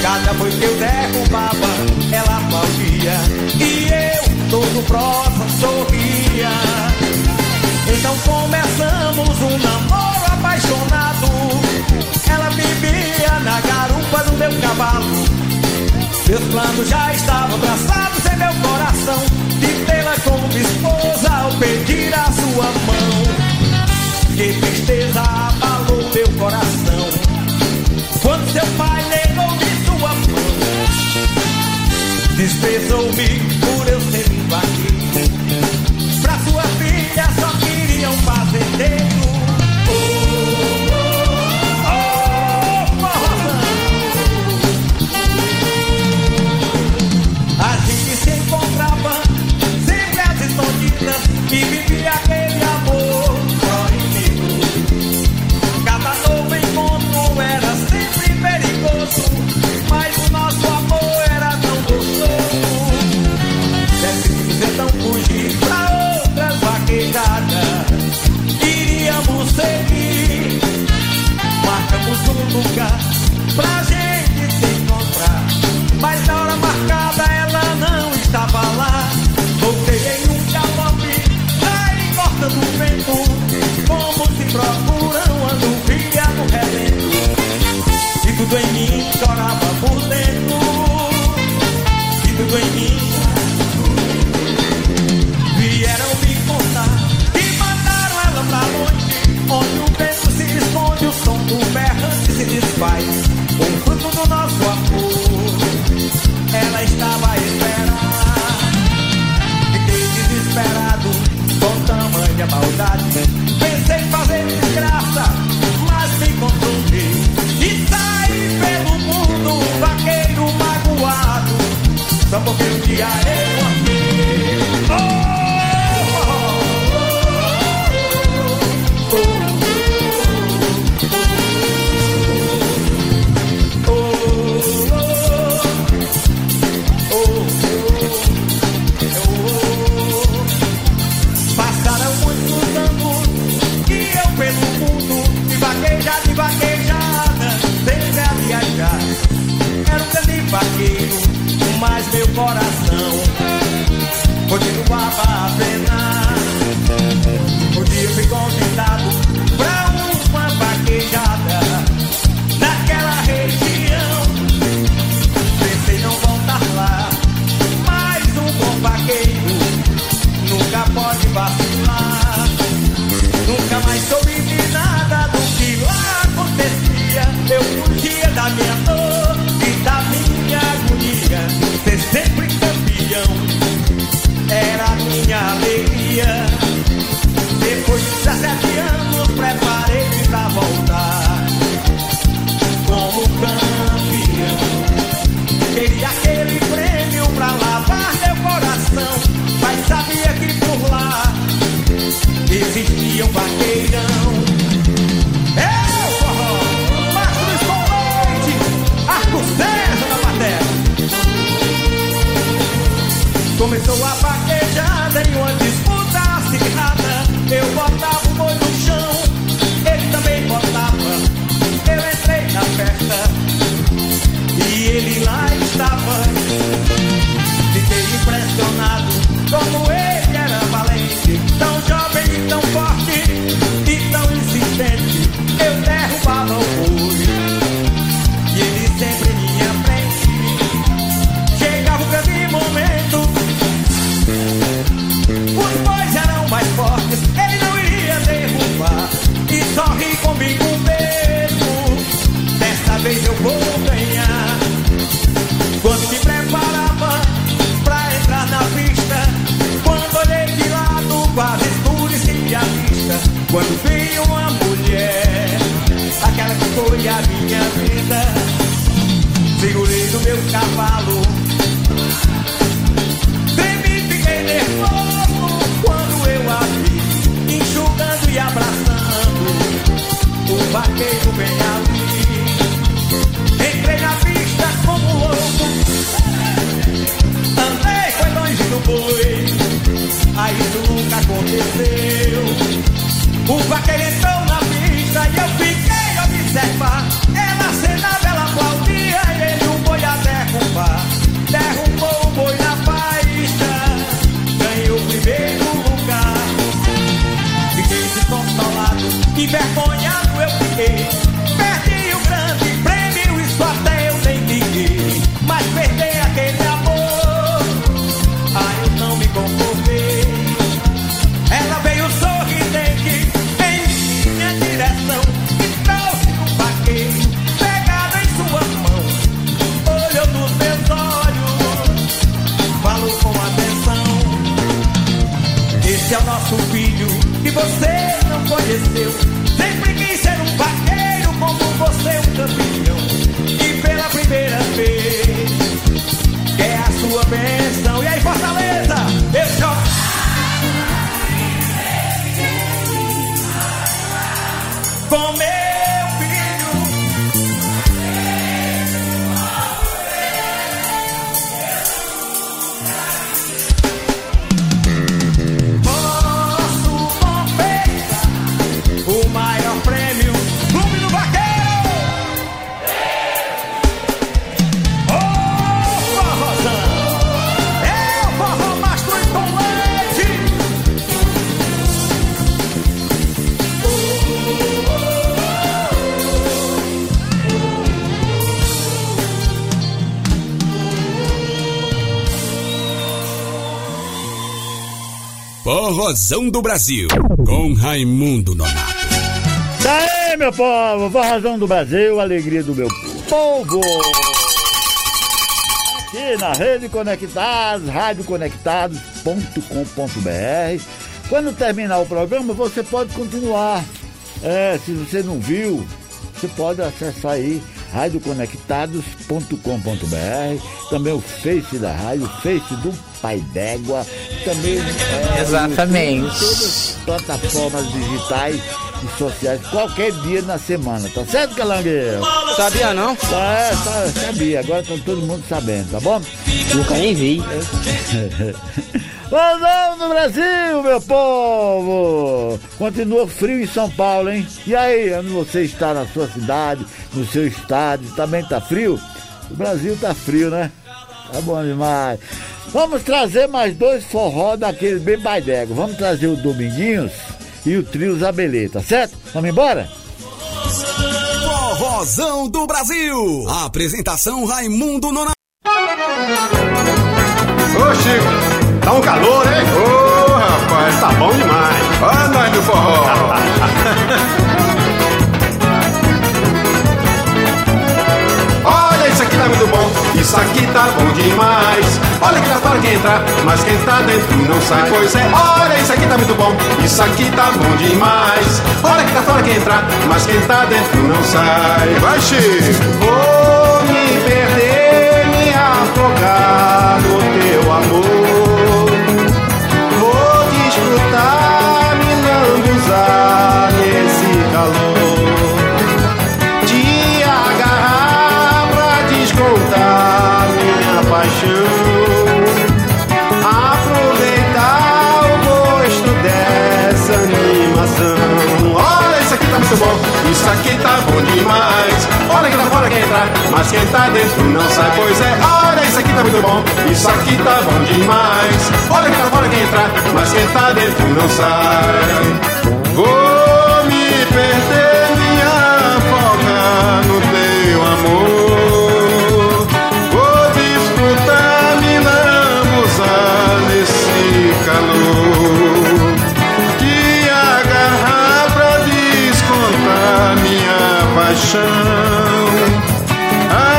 Cada foi que eu derrubava, ela aplaudia e eu todo prosa sorria. Então começamos um namoro apaixonado. Ela bebia na garupa do meu cavalo. Meus planos já estavam traçados meu coração de tê-la como esposa ao pedir a sua mão. Que tristeza abalou meu coração quando seu pai negou de sua mão. Desprezou-me por eu ser invadido. Pra sua filha só queriam fazer fazendeiro. que vivia aquele amor só em mim. Cada novo encontro era sempre perigoso, mas o nosso amor era tão gostoso. É preciso então fugir pra outras vaquejada. Iríamos seguir, marcamos um lugar. Segurei no meu cavalo. que você não conheceu. Forrozão do Brasil, com Raimundo Nonato. Tá aí, meu povo, Forrozão do Brasil, alegria do meu povo. Aqui na Rede Conectados, radioconectados.com.br. Quando terminar o programa, você pode continuar. É, se você não viu, você pode acessar aí radioconectados.com.br, também o Face da rádio, o Face do Pai d'Égua, também é, Exatamente. YouTube, todas as plataformas digitais e sociais, qualquer dia na semana, tá certo, Calangueiro? Sabia não? Tá, tá, sabia, agora tá todo mundo sabendo, tá bom? Nunca nem vi. Vozão do Brasil, meu povo! Continua frio em São Paulo, hein? E aí, onde você está na sua cidade, no seu estado, também tá frio? O Brasil tá frio, né? Tá bom demais. Vamos trazer mais dois forró daqueles bem baidego. Vamos trazer o Dominguinhos e o Trio Zabelê, tá certo? Vamos embora? Forrozão do Brasil. Apresentação Raimundo Nonato. Ô Chico, tá um calor, hein? Ô rapaz, tá bom demais. Ó nós do forró. Olha, isso aqui tá muito bom, isso aqui tá bom demais. Olha que lá fora quem entra, mas quem tá dentro não sai. Pois é, olha, isso aqui tá muito bom, isso aqui tá bom demais. Olha que lá fora quem entra, mas quem tá dentro não sai. Vai, Chico. Vou me perder, me afogar no teu amor. Bom, isso aqui tá bom demais. Olha que lá fora quem entrar, mas quem tá dentro não sai. Pois é, olha, isso aqui tá muito bom, isso aqui tá bom demais. Olha que lá fora quem entrar, mas quem tá dentro não sai. Paixão.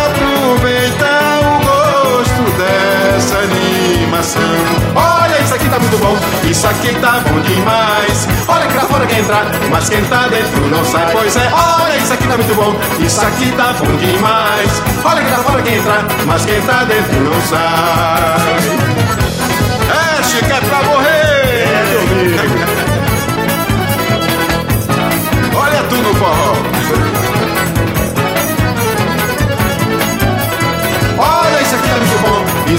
Aproveitar o gosto dessa animação. Olha, isso aqui tá muito bom, isso aqui tá bom demais. Olha que lá fora quem entrar, mas quem tá dentro não sai. Pois é, olha, isso aqui tá muito bom, isso aqui tá bom demais. Olha que lá fora quem entrar, mas quem tá dentro não sai. É, Chico, é pra morrer!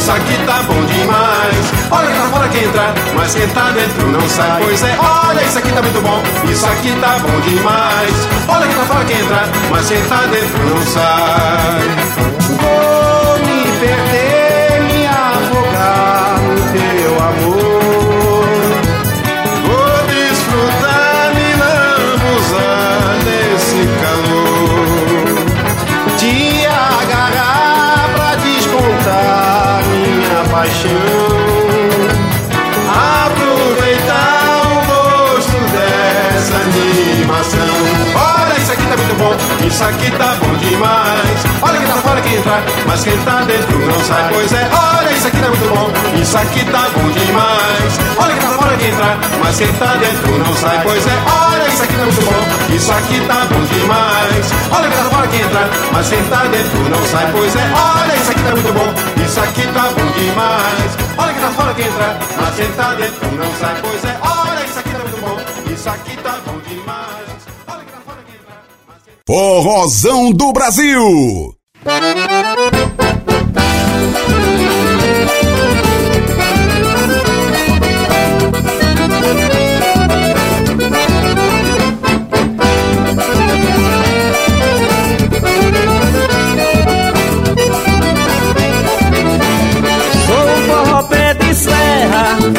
Isso aqui tá bom demais. Olha lá fora quem entrar, mas quem tá dentro não sai. Pois é, olha, isso aqui tá muito bom, isso aqui tá bom demais. Olha lá fora quem entrar, mas quem tá dentro não sai. Isso aqui tá bom demais. Olha que tá fora quem entrar, mas quem tá dentro não sai. Pois é, olha, isso aqui tá muito bom, isso aqui tá bom demais. Olha que tá fora quem entrar, mas quem tá dentro não sai. Pois é, olha, isso aqui tá muito bom, isso aqui tá bom demais. Olha que tá fora quem entrar, mas quem tá dentro não sai. Pois é, olha, isso aqui tá muito bom, isso aqui tá bom demais. Olha que tá fora quem entrar, mas quem tá dentro não sai. Pois é, olha, isso aqui tá muito bom, isso aqui tá bom demais. Forrozão do Brasil.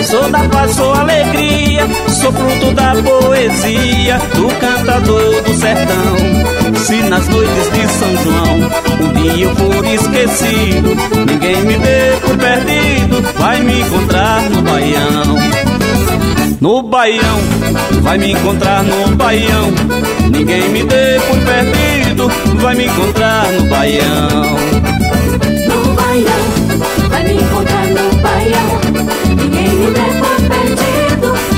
Sou o da paz, sou sou fruto da poesia do cantador do sertão. Se nas noites de São João um dia eu for esquecido, ninguém me dê por perdido, vai me encontrar no baião. No baião, vai me encontrar no baião. Ninguém me dê por perdido, vai me encontrar no baião. No baião,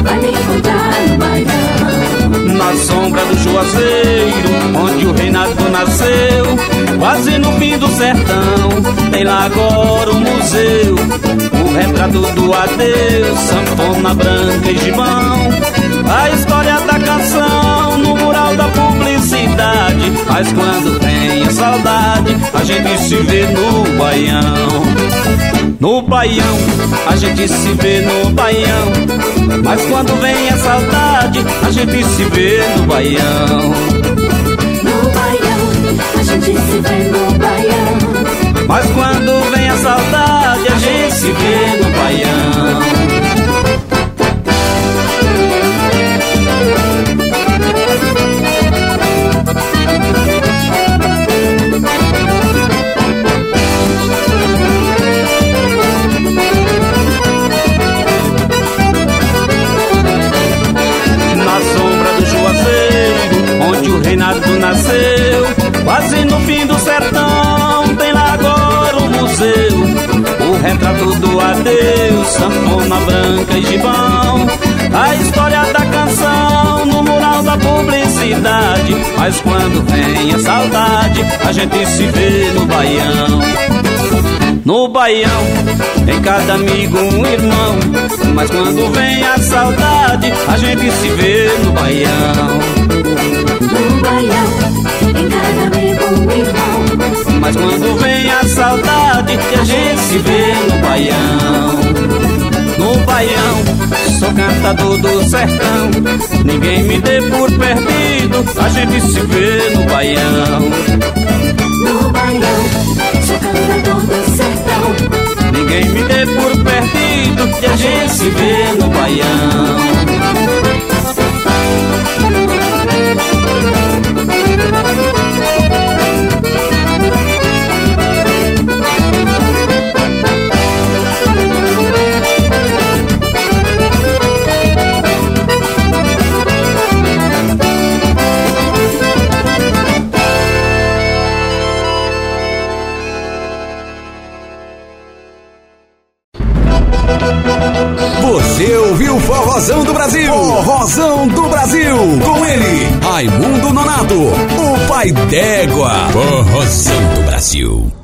vai me encontrar no baião. Na sombra do Juazeiro, onde o reinado nasceu, quase no fim do sertão, tem lá agora o museu, o retrato do adeus, sanfona branca e gibão, a história da canção no mural da publicidade, mas quando vem a saudade, a gente se vê no baião. No baião, a gente se vê no baião. Mas quando vem a saudade, a gente se vê no baião. No baião, a gente se vê no baião. Mas quando vem a saudade, a gente se vê no baião. Retrato do adeus, sanfona branca e gibão. A história da canção no mural da publicidade. Mas quando vem a saudade, a gente se vê no baião. No baião, em cada amigo um irmão. Mas quando vem a saudade, a gente se vê no baião. No baião, Mas quando vem a saudade, a gente se vê no baião. No baião, sou cantador do sertão. Ninguém me dê por perdido, a gente se vê no baião. No baião, sou cantador do sertão. Ninguém me dê por perdido, que a gente se vê no baião. Raimundo Nonato, o pai d'égua. Forrozão do Brasil.